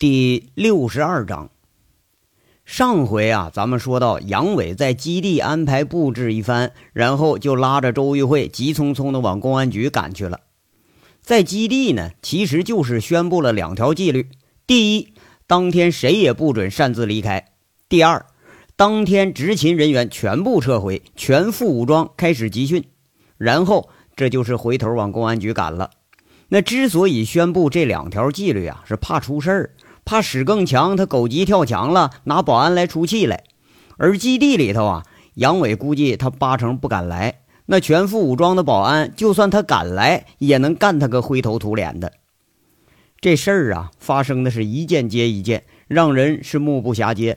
第六十二章，上回啊，咱们说到杨伟在基地安排布置一番，然后就拉着周玉慧急匆匆的往公安局赶去了。在基地呢，其实就是宣布了两条纪律：第一，当天谁也不准擅自离开；第二，当天执勤人员全部撤回，全副武装开始集训。然后这就是回头往公安局赶了。那之所以宣布这两条纪律啊，是怕出事儿。怕史更强，他狗急跳墙了，拿保安来出气来。而基地里头啊，杨伟估计他八成不敢来。那全副武装的保安，就算他敢来，也能干他个灰头土脸的。这事儿啊，发生的是一件接一件，让人是目不暇接。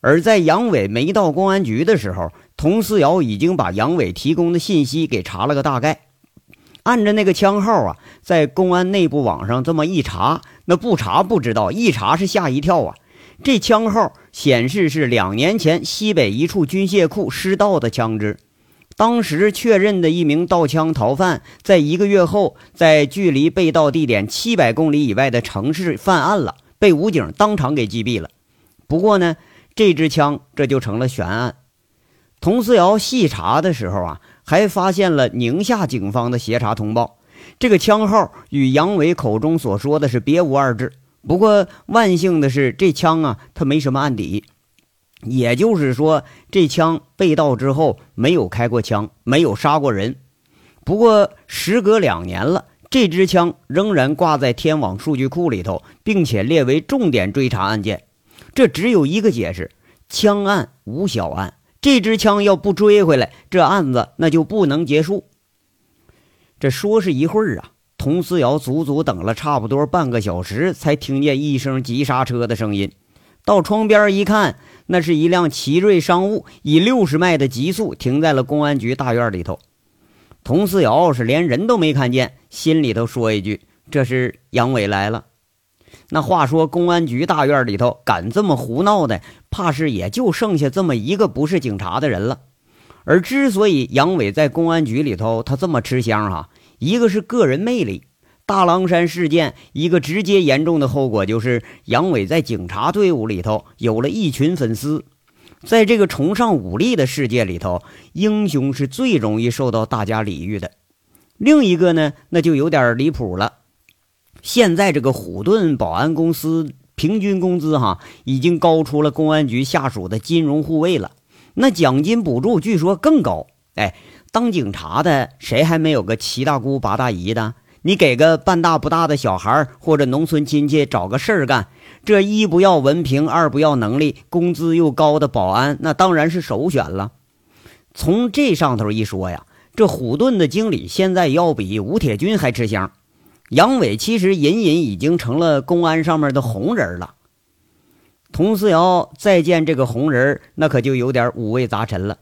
而在杨伟没到公安局的时候，佟思瑶已经把杨伟提供的信息给查了个大概。按着那个枪号啊，在公安内部网上这么一查，那不查不知道，一查是吓一跳啊！这枪号显示是两年前西北一处军械库失盗的枪支，当时确认的一名盗枪逃犯，在一个月后，在距离被盗地点七百公里以外的城市犯案了，被武警当场给击毙了。不过呢，这支枪这就成了悬案。佟思瑶细查的时候啊。还发现了宁夏警方的协查通报，这个枪号与杨伟口中所说的是别无二致。不过万幸的是，这枪啊，它没什么案底，也就是说，这枪被盗之后没有开过枪，没有杀过人。不过时隔两年了，这支枪仍然挂在天网数据库里头，并且列为重点追查案件。这只有一个解释：枪案无小案。这支枪要不追回来，这案子那就不能结束。这说是一会儿啊，佟思瑶足足等了差不多半个小时，才听见一声急刹车的声音。到窗边一看，那是一辆奇瑞商务，以六十迈的极速停在了公安局大院里头。佟思瑶是连人都没看见，心里头说一句：“这是杨伟来了。”那话说，公安局大院里头敢这么胡闹的，怕是也就剩下这么一个不是警察的人了。而之所以杨伟在公安局里头他这么吃香哈，一个是个人魅力。大狼山事件一个直接严重的后果就是杨伟在警察队伍里头有了一群粉丝。在这个崇尚武力的世界里头，英雄是最容易受到大家礼遇的。另一个呢，那就有点离谱了。现在这个虎盾保安公司平均工资哈，已经高出了公安局下属的金融护卫了。那奖金补助据说更高。哎，当警察的谁还没有个七大姑八大姨的？你给个半大不大的小孩或者农村亲戚找个事儿干，这一不要文凭，二不要能力，工资又高的保安，那当然是首选了。从这上头一说呀，这虎盾的经理现在要比吴铁军还吃香。杨伟其实隐隐已经成了公安上面的红人了。佟思瑶再见这个红人，那可就有点五味杂陈了。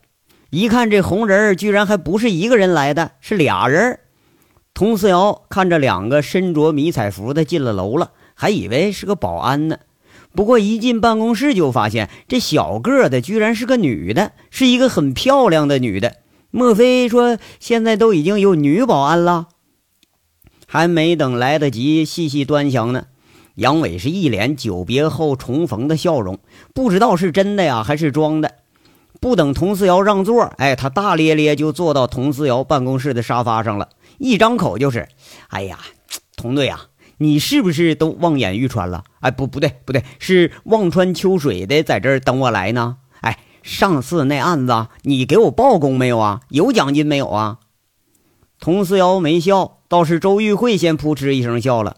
一看这红人居然还不是一个人来的，是俩人。佟思瑶看着两个身着迷彩服的进了楼了，还以为是个保安呢。不过一进办公室就发现这小个的居然是个女的，是一个很漂亮的女的。莫非说现在都已经有女保安了？还没等来得及细细端详呢，杨伟是一脸久别后重逢的笑容，不知道是真的呀还是装的。不等佟思瑶让座，哎，他大咧咧就坐到佟思瑶办公室的沙发上了，一张口就是：“哎呀，佟队啊，你是不是都望眼欲穿了？哎，不，不对，不对，是望穿秋水的，在这儿等我来呢。哎，上次那案子你给我报功没有啊？有奖金没有啊？”佟思瑶没笑。倒是周玉慧先扑哧一声笑了。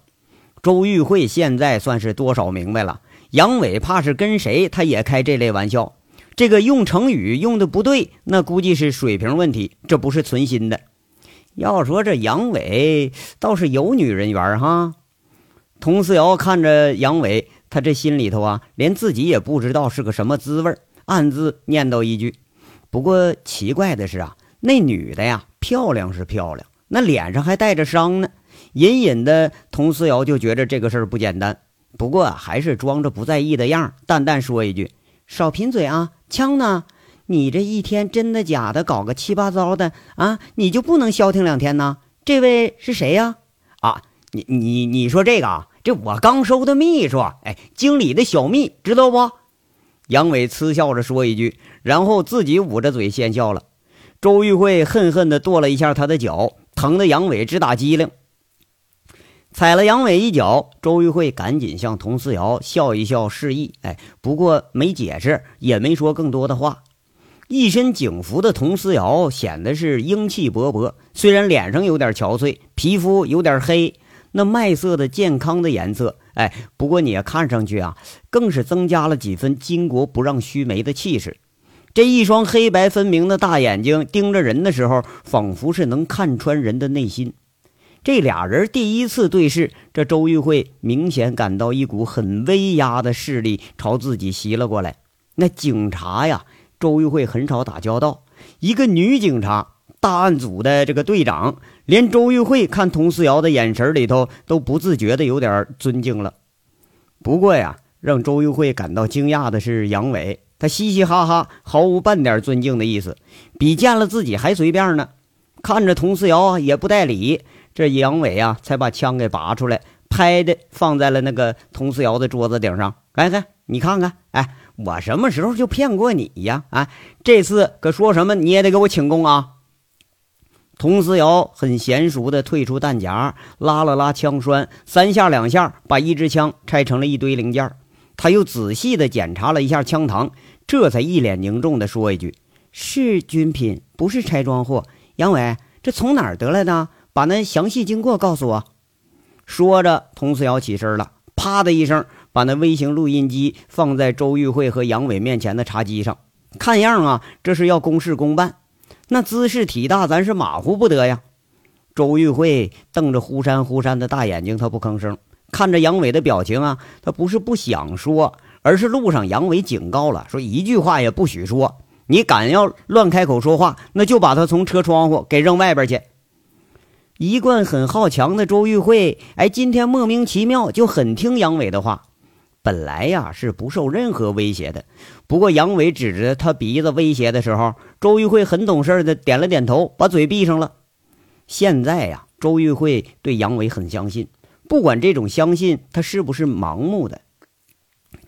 周玉慧现在算是多少明白了，杨伟怕是跟谁他也开这类玩笑。这个用成语用的不对，那估计是水平问题，这不是存心的。要说这杨伟倒是有女人缘哈。佟思瑶看着杨伟，他这心里头啊，连自己也不知道是个什么滋味，暗自念叨一句：不过奇怪的是啊，那女的呀，漂亮是漂亮。那脸上还带着伤呢，隐隐的，佟思瑶就觉着这个事儿不简单。不过还是装着不在意的样，淡淡说一句：“少贫嘴啊，枪呢？你这一天真的假的，搞个七八糟的啊，你就不能消停两天呢？这位是谁呀？啊，你你你说这个啊，这我刚收的秘书，哎，经理的小秘，知道不？杨伟嗤笑着说一句，然后自己捂着嘴先笑了。周玉慧恨恨地跺了一下他的脚，疼得杨伟直打激灵。踩了杨伟一脚，周玉慧赶紧向佟思瑶笑一笑示意，哎，不过没解释，也没说更多的话。一身警服的佟思瑶显得是英气勃勃，虽然脸上有点憔悴，皮肤有点黑，那麦色的健康的颜色，哎，不过你也看上去啊，更是增加了几分巾帼不让须眉的气势。这一双黑白分明的大眼睛盯着人的时候，仿佛是能看穿人的内心。这俩人第一次对视，这周玉慧明显感到一股很威压的势力朝自己袭了过来。那警察呀，周玉慧很少打交道。一个女警察，大案组的这个队长，连周玉慧看佟思瑶的眼神里头都不自觉的有点尊敬了。不过呀，让周玉慧感到惊讶的是杨伟，他嘻嘻哈哈，毫无半点尊敬的意思，比见了自己还随便呢。看着佟思瑶啊，也不带理。这杨伟啊，才把枪给拔出来，拍的放在了那个佟思瑶的桌子顶上。来来，你看看，哎，我什么时候就骗过你呀？啊，这次可说什么你也得给我请功啊！佟思瑶很娴熟的退出弹夹，拉了拉枪栓，三下两下把一支枪拆成了一堆零件。他又仔细的检查了一下枪膛，这才一脸凝重的说一句：“是军品，不是拆装货。”杨伟，这从哪儿得来的？把那详细经过告诉我。说着，佟思瑶起身了，啪的一声，把那微型录音机放在周玉慧和杨伟面前的茶几上。看样啊，这是要公事公办。那姿势体大，咱是马虎不得呀。周玉慧瞪着忽闪忽闪的大眼睛，他不吭声。看着杨伟的表情啊，他不是不想说，而是路上杨伟警告了，说一句话也不许说。你敢要乱开口说话，那就把他从车窗户给扔外边去。一贯很好强的周玉慧，哎，今天莫名其妙就很听杨伟的话。本来呀是不受任何威胁的，不过杨伟指着他鼻子威胁的时候，周玉慧很懂事的点了点头，把嘴闭上了。现在呀，周玉慧对杨伟很相信，不管这种相信他是不是盲目的。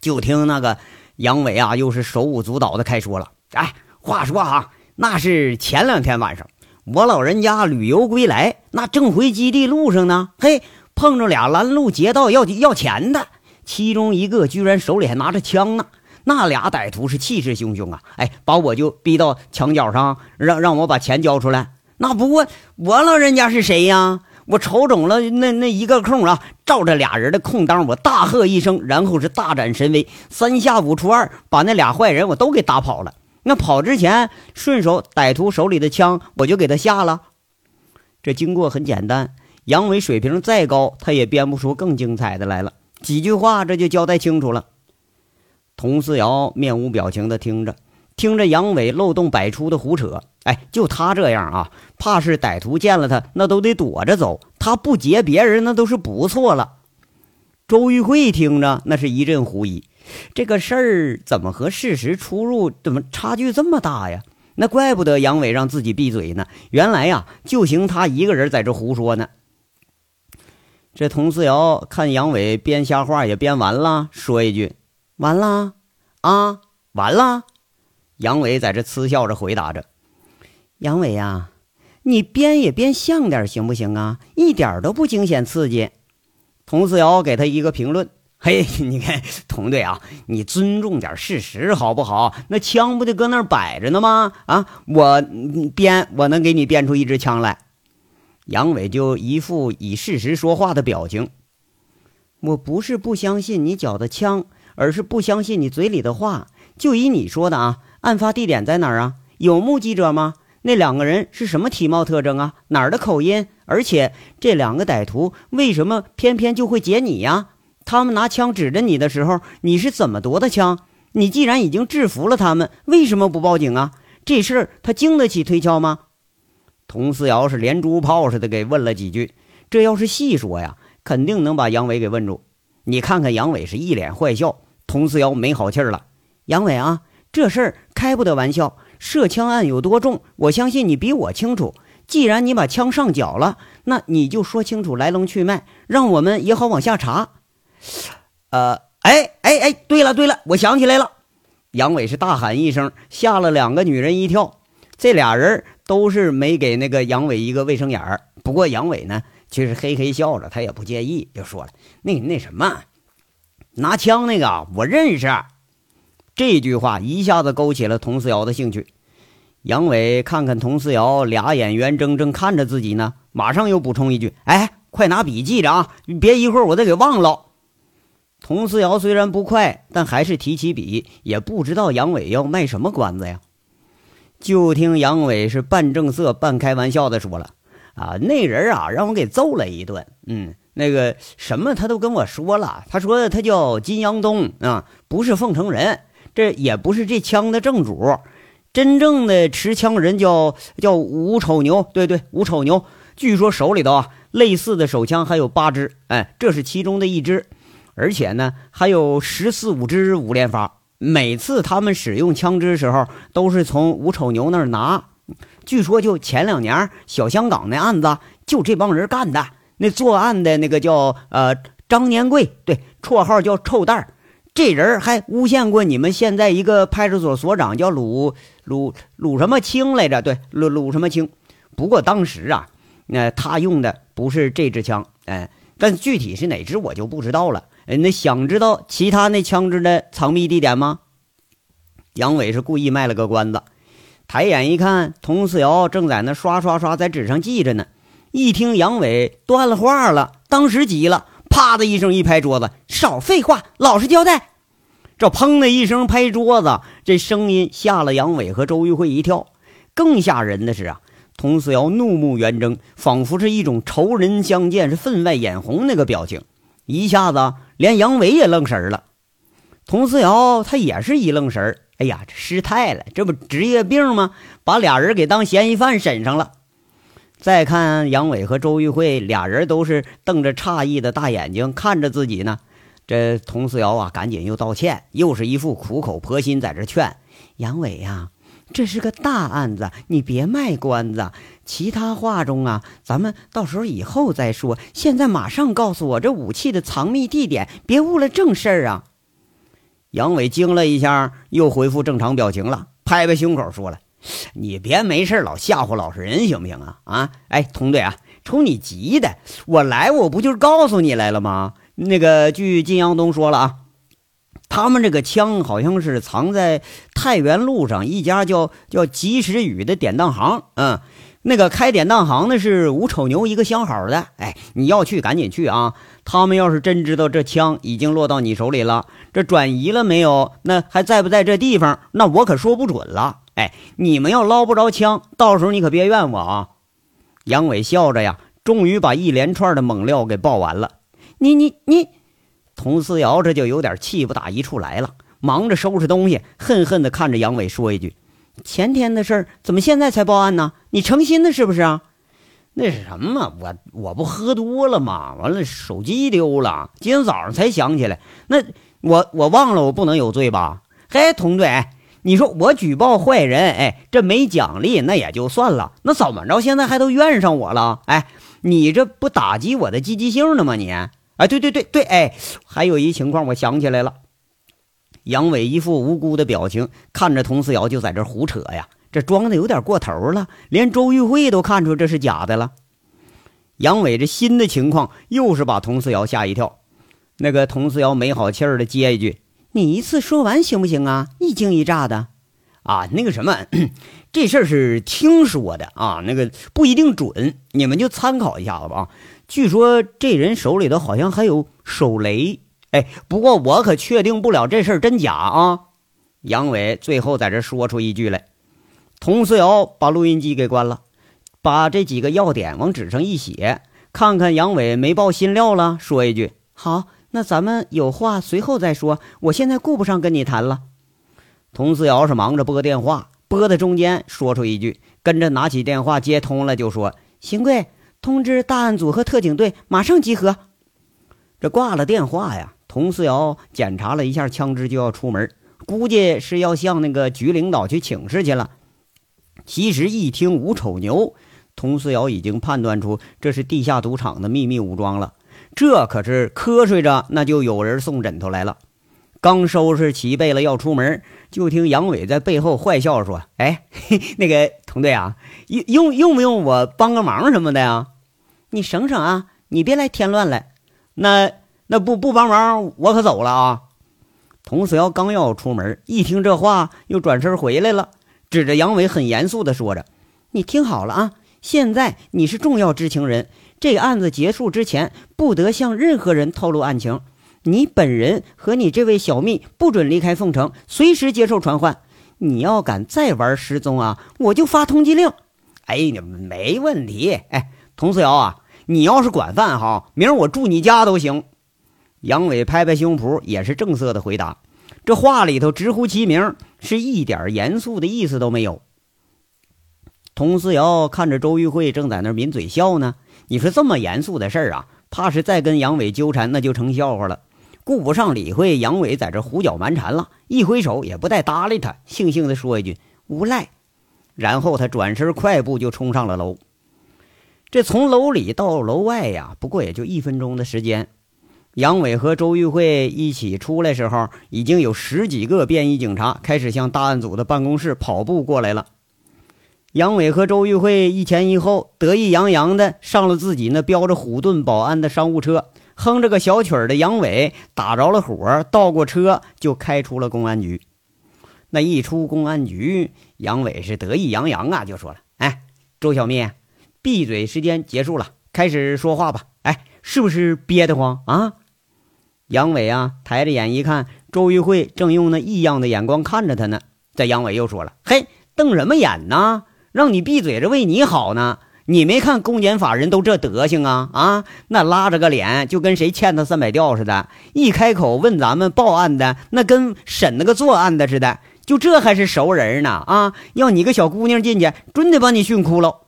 就听那个杨伟啊，又是手舞足蹈的开说了。哎，话说啊，那是前两天晚上。我老人家旅游归来，那正回基地路上呢。嘿，碰着俩拦路劫道要要钱的，其中一个居然手里还拿着枪呢。那俩歹徒是气势汹汹啊！哎，把我就逼到墙角上，让让我把钱交出来。那不过我老人家是谁呀？我瞅准了那那一个空啊，照着俩人的空当，我大喝一声，然后是大展神威，三下五除二把那俩坏人我都给打跑了。那跑之前，顺手歹徒手里的枪，我就给他下了。这经过很简单，杨伟水平再高，他也编不出更精彩的来了。几句话，这就交代清楚了。佟思瑶面无表情的听着，听着杨伟漏洞百出的胡扯。哎，就他这样啊，怕是歹徒见了他，那都得躲着走。他不劫别人，那都是不错了。周玉慧听着，那是一阵狐疑。这个事儿怎么和事实出入，怎么差距这么大呀？那怪不得杨伟让自己闭嘴呢。原来呀，就凭他一个人在这胡说呢。这佟思瑶看杨伟编瞎话也编完了，说一句：“完了啊，完了。”杨伟在这嗤笑着回答着：“杨伟呀，你编也编像点行不行啊？一点都不惊险刺激。”佟思瑶给他一个评论。嘿，你看，童队啊，你尊重点事实好不好？那枪不就搁那儿摆着呢吗？啊，我编，我能给你编出一支枪来。杨伟就一副以事实说话的表情。我不是不相信你缴的枪，而是不相信你嘴里的话。就以你说的啊，案发地点在哪儿啊？有目击者吗？那两个人是什么体貌特征啊？哪儿的口音？而且这两个歹徒为什么偏偏就会劫你呀？他们拿枪指着你的时候，你是怎么夺的枪？你既然已经制服了他们，为什么不报警啊？这事儿他经得起推敲吗？佟思瑶是连珠炮似的给问了几句，这要是细说呀，肯定能把杨伟给问住。你看看杨伟是一脸坏笑，佟思瑶没好气儿了。杨伟啊，这事儿开不得玩笑，涉枪案有多重，我相信你比我清楚。既然你把枪上缴了，那你就说清楚来龙去脉，让我们也好往下查。呃，哎哎哎，对了对了，我想起来了。杨伟是大喊一声，吓了两个女人一跳。这俩人都是没给那个杨伟一个卫生眼儿。不过杨伟呢，却是嘿嘿笑着，他也不介意，就说了：“那那什么，拿枪那个我认识。”这句话一下子勾起了佟思瑶的兴趣。杨伟看看佟思瑶，俩眼圆睁睁看着自己呢，马上又补充一句：“哎，快拿笔记着啊，别一会儿我再给忘了。”佟思瑶虽然不快，但还是提起笔，也不知道杨伟要卖什么关子呀。就听杨伟是半正色半开玩笑的说了：“啊，那人啊，让我给揍了一顿。嗯，那个什么，他都跟我说了。他说他叫金阳东啊，不是凤城人，这也不是这枪的正主。真正的持枪人叫叫吴丑牛。对对，吴丑牛。据说手里头啊，类似的手枪还有八支。哎，这是其中的一支。”而且呢，还有十四五支五连发。每次他们使用枪支时候，都是从吴丑牛那儿拿。据说就前两年小香港那案子，就这帮人干的。那作案的那个叫呃张年贵，对，绰号叫臭蛋儿。这人还诬陷过你们现在一个派出所所长，叫鲁鲁鲁什么清来着？对，鲁鲁什么清。不过当时啊，那他用的不是这支枪，哎，但具体是哪支我就不知道了。哎，那想知道其他那枪支的藏匿地点吗？杨伟是故意卖了个关子，抬眼一看，佟四瑶正在那刷刷刷在纸上记着呢。一听杨伟断了话了，当时急了，啪的一声一拍桌子：“少废话，老实交代！”这砰的一声拍桌子，这声音吓了杨伟和周玉慧一跳。更吓人的是啊，佟四瑶怒目圆睁，仿佛是一种仇人相见是分外眼红那个表情，一下子。连杨伟也愣神了，佟思瑶他也是一愣神。哎呀，这失态了，这不职业病吗？把俩人给当嫌疑犯审上了。再看杨伟和周玉慧俩人都是瞪着诧异的大眼睛看着自己呢。这佟思瑶啊，赶紧又道歉，又是一副苦口婆心在这劝杨伟呀。这是个大案子，你别卖关子。其他话中啊，咱们到时候以后再说。现在马上告诉我这武器的藏匿地点，别误了正事儿啊！杨伟惊了一下，又恢复正常表情了，拍拍胸口说了：“你别没事老吓唬老实人，行不行啊？啊，哎，同队啊，瞅你急的，我来我不就是告诉你来了吗？那个，据金阳东说了啊。”他们这个枪好像是藏在太原路上一家叫叫及时雨的典当行，嗯，那个开典当行的是吴丑牛一个相好的，哎，你要去赶紧去啊！他们要是真知道这枪已经落到你手里了，这转移了没有？那还在不在这地方？那我可说不准了。哎，你们要捞不着枪，到时候你可别怨我啊！杨伟笑着呀，终于把一连串的猛料给报完了。你你你。佟思瑶这就有点气不打一处来了，忙着收拾东西，恨恨地看着杨伟，说一句：“前天的事儿怎么现在才报案呢？你成心的是不是啊？”“那是什么？我我不喝多了吗？完了，手机丢了，今天早上才想起来。那我我忘了，我不能有罪吧？”“嘿，佟队，你说我举报坏人，哎，这没奖励那也就算了，那怎么着现在还都怨上我了？哎，你这不打击我的积极性呢吗？你？”哎，对对对对，哎，还有一情况，我想起来了。杨伟一副无辜的表情，看着佟思瑶就在这胡扯呀，这装的有点过头了，连周玉慧都看出这是假的了。杨伟这新的情况又是把佟思瑶吓一跳。那个佟思瑶没好气儿的接一句：“你一次说完行不行啊？一惊一乍的。”啊，那个什么，这事儿是听说的啊，那个不一定准，你们就参考一下子吧。据说这人手里头好像还有手雷，哎，不过我可确定不了这事儿真假啊。杨伟最后在这说出一句来，佟思瑶把录音机给关了，把这几个要点往纸上一写，看看杨伟没报新料了，说一句：“好，那咱们有话随后再说，我现在顾不上跟你谈了。”佟思瑶是忙着拨电话，拨的中间说出一句，跟着拿起电话接通了，就说：“邢贵。”通知大案组和特警队马上集合。这挂了电话呀，佟思瑶检查了一下枪支，就要出门，估计是要向那个局领导去请示去了。其实一听吴丑牛，佟思瑶已经判断出这是地下赌场的秘密武装了。这可是瞌睡着，那就有人送枕头来了。刚收拾齐备了要出门，就听杨伟在背后坏笑说：“哎，那个童队啊，用用用不用我帮个忙什么的呀？你省省啊，你别来添乱了。那那不不帮忙，我可走了啊！”童四瑶刚要出门，一听这话，又转身回来了，指着杨伟很严肃地说着：“你听好了啊，现在你是重要知情人，这个案子结束之前，不得向任何人透露案情。”你本人和你这位小蜜不准离开凤城，随时接受传唤。你要敢再玩失踪啊，我就发通缉令。哎，你没问题。哎，童思瑶啊，你要是管饭哈，明儿我住你家都行。杨伟拍拍胸脯，也是正色的回答。这话里头直呼其名，是一点严肃的意思都没有。童思瑶看着周玉慧正在那抿嘴笑呢，你说这么严肃的事儿啊，怕是再跟杨伟纠缠，那就成笑话了。顾不上理会杨伟在这胡搅蛮缠了，一挥手也不带搭理他，悻悻地说一句“无赖”，然后他转身快步就冲上了楼。这从楼里到楼外呀，不过也就一分钟的时间。杨伟和周玉慧一起出来时候，已经有十几个便衣警察开始向大案组的办公室跑步过来了。杨伟和周玉慧一前一后，得意洋洋地上了自己那标着虎盾保安的商务车。哼着个小曲儿的杨伟打着了火，倒过车就开出了公安局。那一出公安局，杨伟是得意洋洋啊，就说了：“哎，周小蜜，闭嘴时间结束了，开始说话吧。哎，是不是憋得慌啊？”杨伟啊，抬着眼一看，周玉慧正用那异样的眼光看着他呢。这杨伟又说了：“嘿，瞪什么眼呢？让你闭嘴是为你好呢。”你没看公检法人都这德行啊啊！那拉着个脸就跟谁欠他三百吊似的，一开口问咱们报案的，那跟审那个作案的似的。就这还是熟人呢啊！要你个小姑娘进去，准得把你训哭了。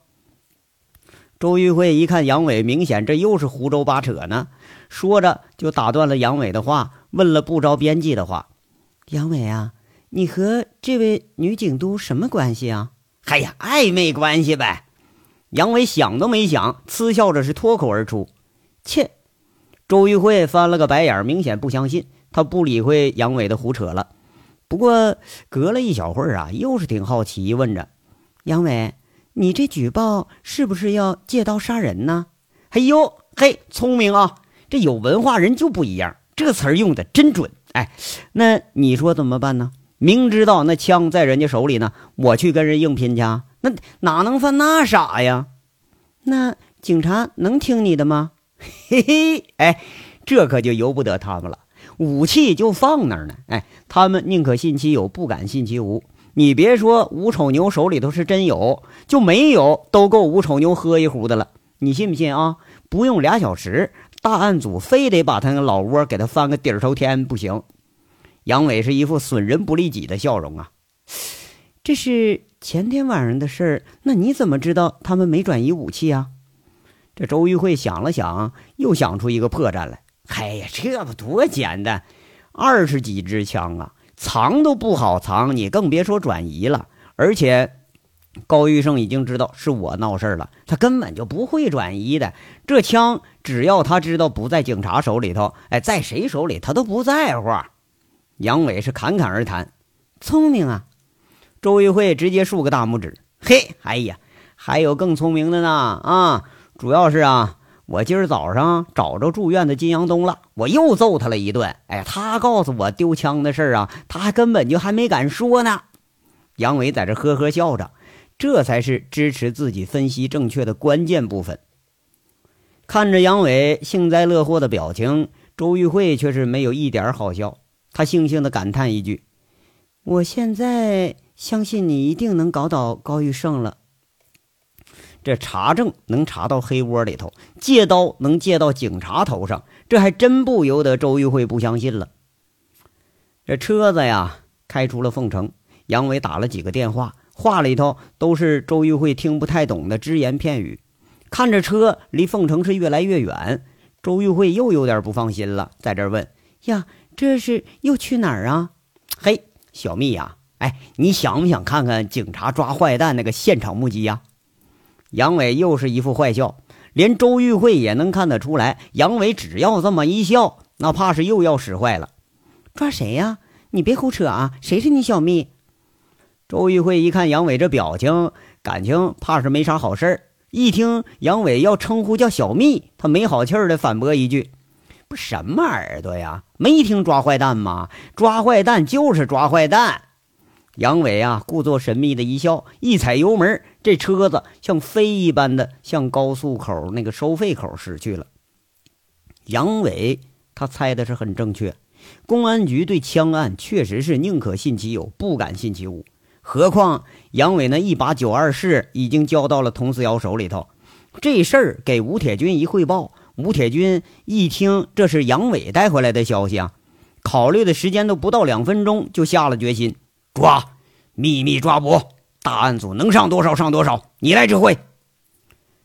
周玉慧一看杨伟，明显这又是胡诌八扯呢，说着就打断了杨伟的话，问了不着边际的话：“杨伟啊，你和这位女警督什么关系啊？”“哎呀，暧昧关系呗。”杨伟想都没想，嗤笑着是脱口而出：“切！”周玉慧翻了个白眼，明显不相信。他不理会杨伟的胡扯了。不过隔了一小会儿啊，又是挺好奇，问着：“杨伟，你这举报是不是要借刀杀人呢？”“嘿呦嘿，聪明啊！这有文化人就不一样，这词儿用的真准。哎，那你说怎么办呢？明知道那枪在人家手里呢，我去跟人硬拼去？”那哪能犯那傻呀？那警察能听你的吗？嘿嘿，哎，这可就由不得他们了。武器就放那儿呢。哎，他们宁可信其有，不敢信其无。你别说吴丑牛手里头是真有，就没有都够吴丑牛喝一壶的了。你信不信啊？不用俩小时，大案组非得把他那老窝给他翻个底儿朝天不行。杨伟是一副损人不利己的笑容啊。这是前天晚上的事儿，那你怎么知道他们没转移武器啊？这周玉慧想了想，又想出一个破绽来。哎呀，这不多简单，二十几支枪啊，藏都不好藏，你更别说转移了。而且高玉胜已经知道是我闹事儿了，他根本就不会转移的。这枪只要他知道不在警察手里头，哎，在谁手里他都不在乎。杨伟是侃侃而谈，聪明啊。周玉慧直接竖个大拇指，嘿，哎呀，还有更聪明的呢啊！主要是啊，我今儿。早上找着住院的金阳东了，我又揍他了一顿。哎，他告诉我丢枪的事儿。啊，他还根本就还没敢说呢。杨伟在这呵呵笑着，这才是支持自己分析正确的关键部分。看着杨伟幸灾乐祸的表情，周玉慧却是没有一点好笑。他悻悻地感叹一句：“我现在。”相信你一定能搞倒高玉胜了。这查证能查到黑窝里头，借刀能借到警察头上，这还真不由得周玉慧不相信了。这车子呀，开出了凤城。杨伟打了几个电话，话里头都是周玉慧听不太懂的只言片语。看着车离凤城是越来越远，周玉慧又有点不放心了，在这问：“呀，这是又去哪儿啊？”嘿，小蜜呀。哎，你想不想看看警察抓坏蛋那个现场目击呀？杨伟又是一副坏笑，连周玉慧也能看得出来，杨伟只要这么一笑，那怕是又要使坏了。抓谁呀？你别胡扯啊！谁是你小蜜？周玉慧一看杨伟这表情，感情怕是没啥好事儿。一听杨伟要称呼叫小蜜，他没好气儿的反驳一句：“不什么耳朵呀？没听抓坏蛋吗？抓坏蛋就是抓坏蛋。”杨伟啊，故作神秘的一笑，一踩油门，这车子像飞一般的向高速口那个收费口驶去了。杨伟他猜的是很正确，公安局对枪案确实是宁可信其有，不敢信其无。何况杨伟那一把九二式已经交到了佟思瑶手里头，这事儿给吴铁军一汇报，吴铁军一听这是杨伟带回来的消息啊，考虑的时间都不到两分钟，就下了决心，抓，秘密抓捕，大案组能上多少上多少，你来指挥。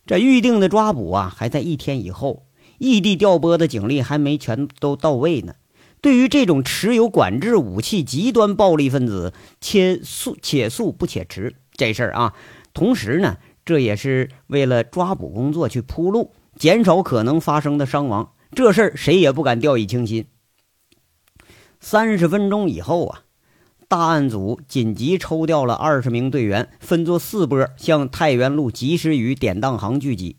这预定的抓捕啊，还在一天以后，异地调拨的警力还没全都到位呢。对于这种持有管制武器极端暴力分子，且速且速不且迟这事儿啊，同时呢，这也是为了抓捕工作去铺路，减少可能发生的伤亡。这事儿谁也不敢掉以轻心。三十分钟以后啊，大案组紧急抽调了二十名队员，分作四波向太原路及时雨典当行聚集。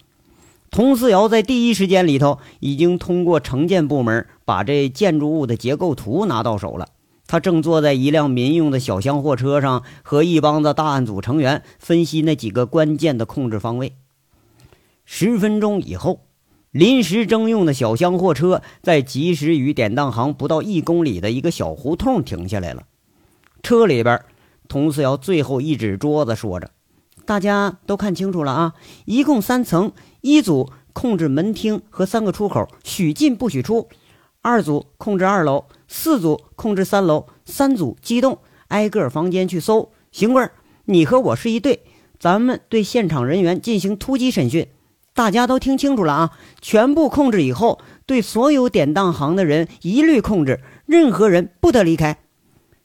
佟思瑶在第一时间里头已经通过城建部门把这建筑物的结构图拿到手了。他正坐在一辆民用的小厢货车上，和一帮子大案组成员分析那几个关键的控制方位。十分钟以后，临时征用的小厢货车在及时雨典当行不到一公里的一个小胡同停下来了。车里边，佟思瑶最后一指桌子，说着：“大家都看清楚了啊，一共三层。”一组控制门厅和三个出口，许进不许出；二组控制二楼，四组控制三楼，三组机动，挨个房间去搜。邢贵，你和我是一队，咱们对现场人员进行突击审讯。大家都听清楚了啊！全部控制以后，对所有典当行的人一律控制，任何人不得离开。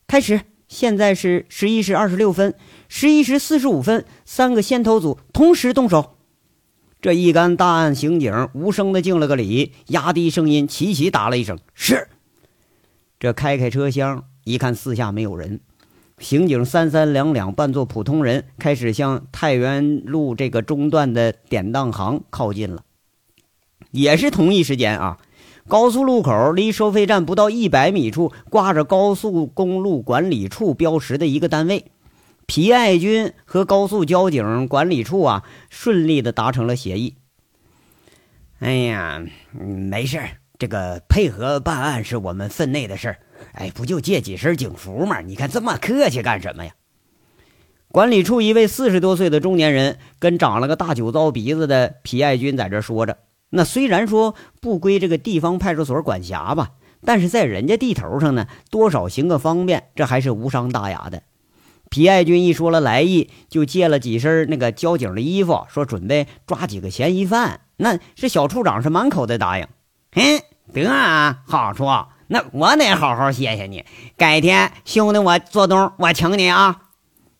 开始，现在是十一时二十六分，十一时四十五分，三个先头组同时动手。这一干大案刑警无声的敬了个礼，压低声音齐齐答了一声“是”。这开开车厢，一看四下没有人，刑警三三两两扮作普通人，开始向太原路这个中段的典当行靠近了。也是同一时间啊，高速路口离收费站不到一百米处，挂着高速公路管理处标识的一个单位。皮爱军和高速交警管理处啊，顺利的达成了协议。哎呀，没事这个配合办案是我们分内的事儿。哎，不就借几身警服吗？你看这么客气干什么呀？管理处一位四十多岁的中年人跟长了个大酒糟鼻子的皮爱军在这说着。那虽然说不归这个地方派出所管辖吧，但是在人家地头上呢，多少行个方便，这还是无伤大雅的。皮爱军一说了来意，就借了几身那个交警的衣服，说准备抓几个嫌疑犯。那是小处长是满口的答应。嗯，得啊，好处。那我得好好谢谢你。改天兄弟我做东，我请你啊。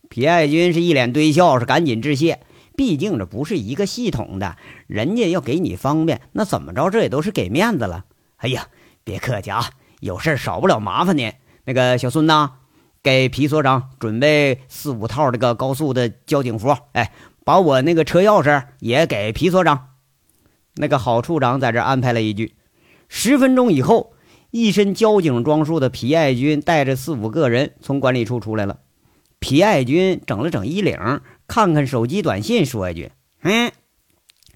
皮爱军是一脸堆笑，是赶紧致谢。毕竟这不是一个系统的，人家要给你方便，那怎么着这也都是给面子了。哎呀，别客气啊，有事少不了麻烦您。那个小孙呐。给皮所长准备四五套这个高速的交警服，哎，把我那个车钥匙也给皮所长。那个郝处长在这安排了一句。十分钟以后，一身交警装束的皮爱军带着四五个人从管理处出来了。皮爱军整了整衣领，看看手机短信，说一句：“嗯，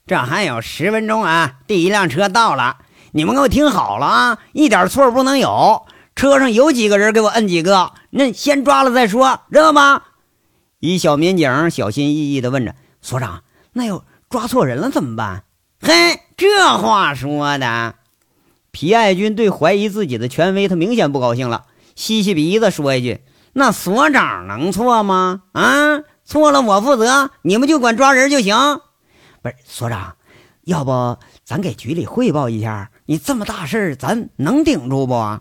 这还有十分钟啊，第一辆车到了，你们给我听好了啊，一点错不能有。”车上有几个人，给我摁几个。那先抓了再说，知道吗？一小民警小心翼翼地问着所长：“那要抓错人了怎么办？”嘿，这话说的，皮爱军对怀疑自己的权威，他明显不高兴了，吸吸鼻子说一句：“那所长能错吗？啊，错了我负责，你们就管抓人就行。”不是所长，要不咱给局里汇报一下？你这么大事咱能顶住不？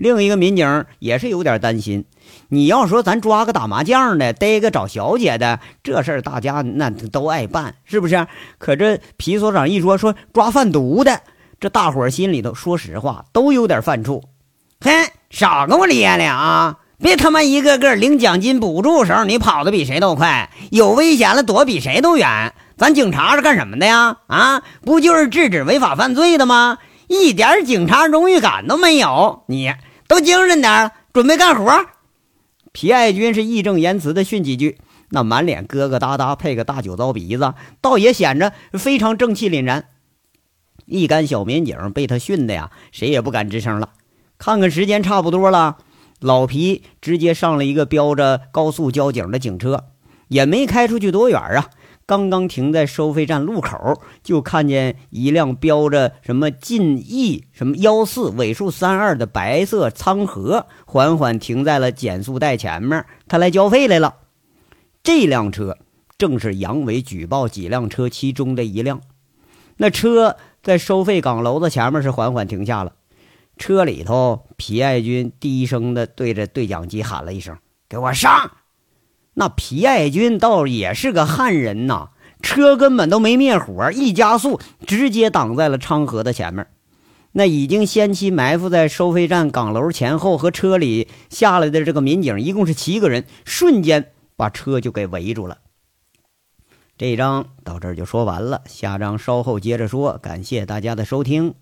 另一个民警也是有点担心。你要说咱抓个打麻将的，逮个找小姐的，这事儿大家那都爱办，是不是？可这皮所长一说说抓贩毒的，这大伙儿心里头说实话都有点犯怵。嘿，少跟我咧咧啊！别他妈一个个领奖金补助时候，你跑的比谁都快，有危险了躲比谁都远。咱警察是干什么的呀？啊，不就是制止违法犯罪的吗？一点警察荣誉感都没有，你都精神点，准备干活。皮爱军是义正言辞的训几句，那满脸疙疙瘩瘩，配个大酒糟鼻子，倒也显着非常正气凛然。一干小民警被他训的呀，谁也不敢吱声了。看看时间，差不多了。老皮直接上了一个标着高速交警的警车，也没开出去多远啊。刚刚停在收费站路口，就看见一辆标着什么晋 E 什么幺四尾数三二的白色仓河，缓缓停在了减速带前面。他来交费来了。这辆车正是杨伟举报几辆车其中的一辆。那车在收费岗楼子前面是缓缓停下了。车里头，皮爱军低声的对着对讲机喊了一声：“给我上！”那皮爱军倒也是个汉人呐，车根本都没灭火，一加速，直接挡在了昌河的前面。那已经先期埋伏在收费站岗楼前后和车里下来的这个民警，一共是七个人，瞬间把车就给围住了。这章到这儿就说完了，下章稍后接着说。感谢大家的收听。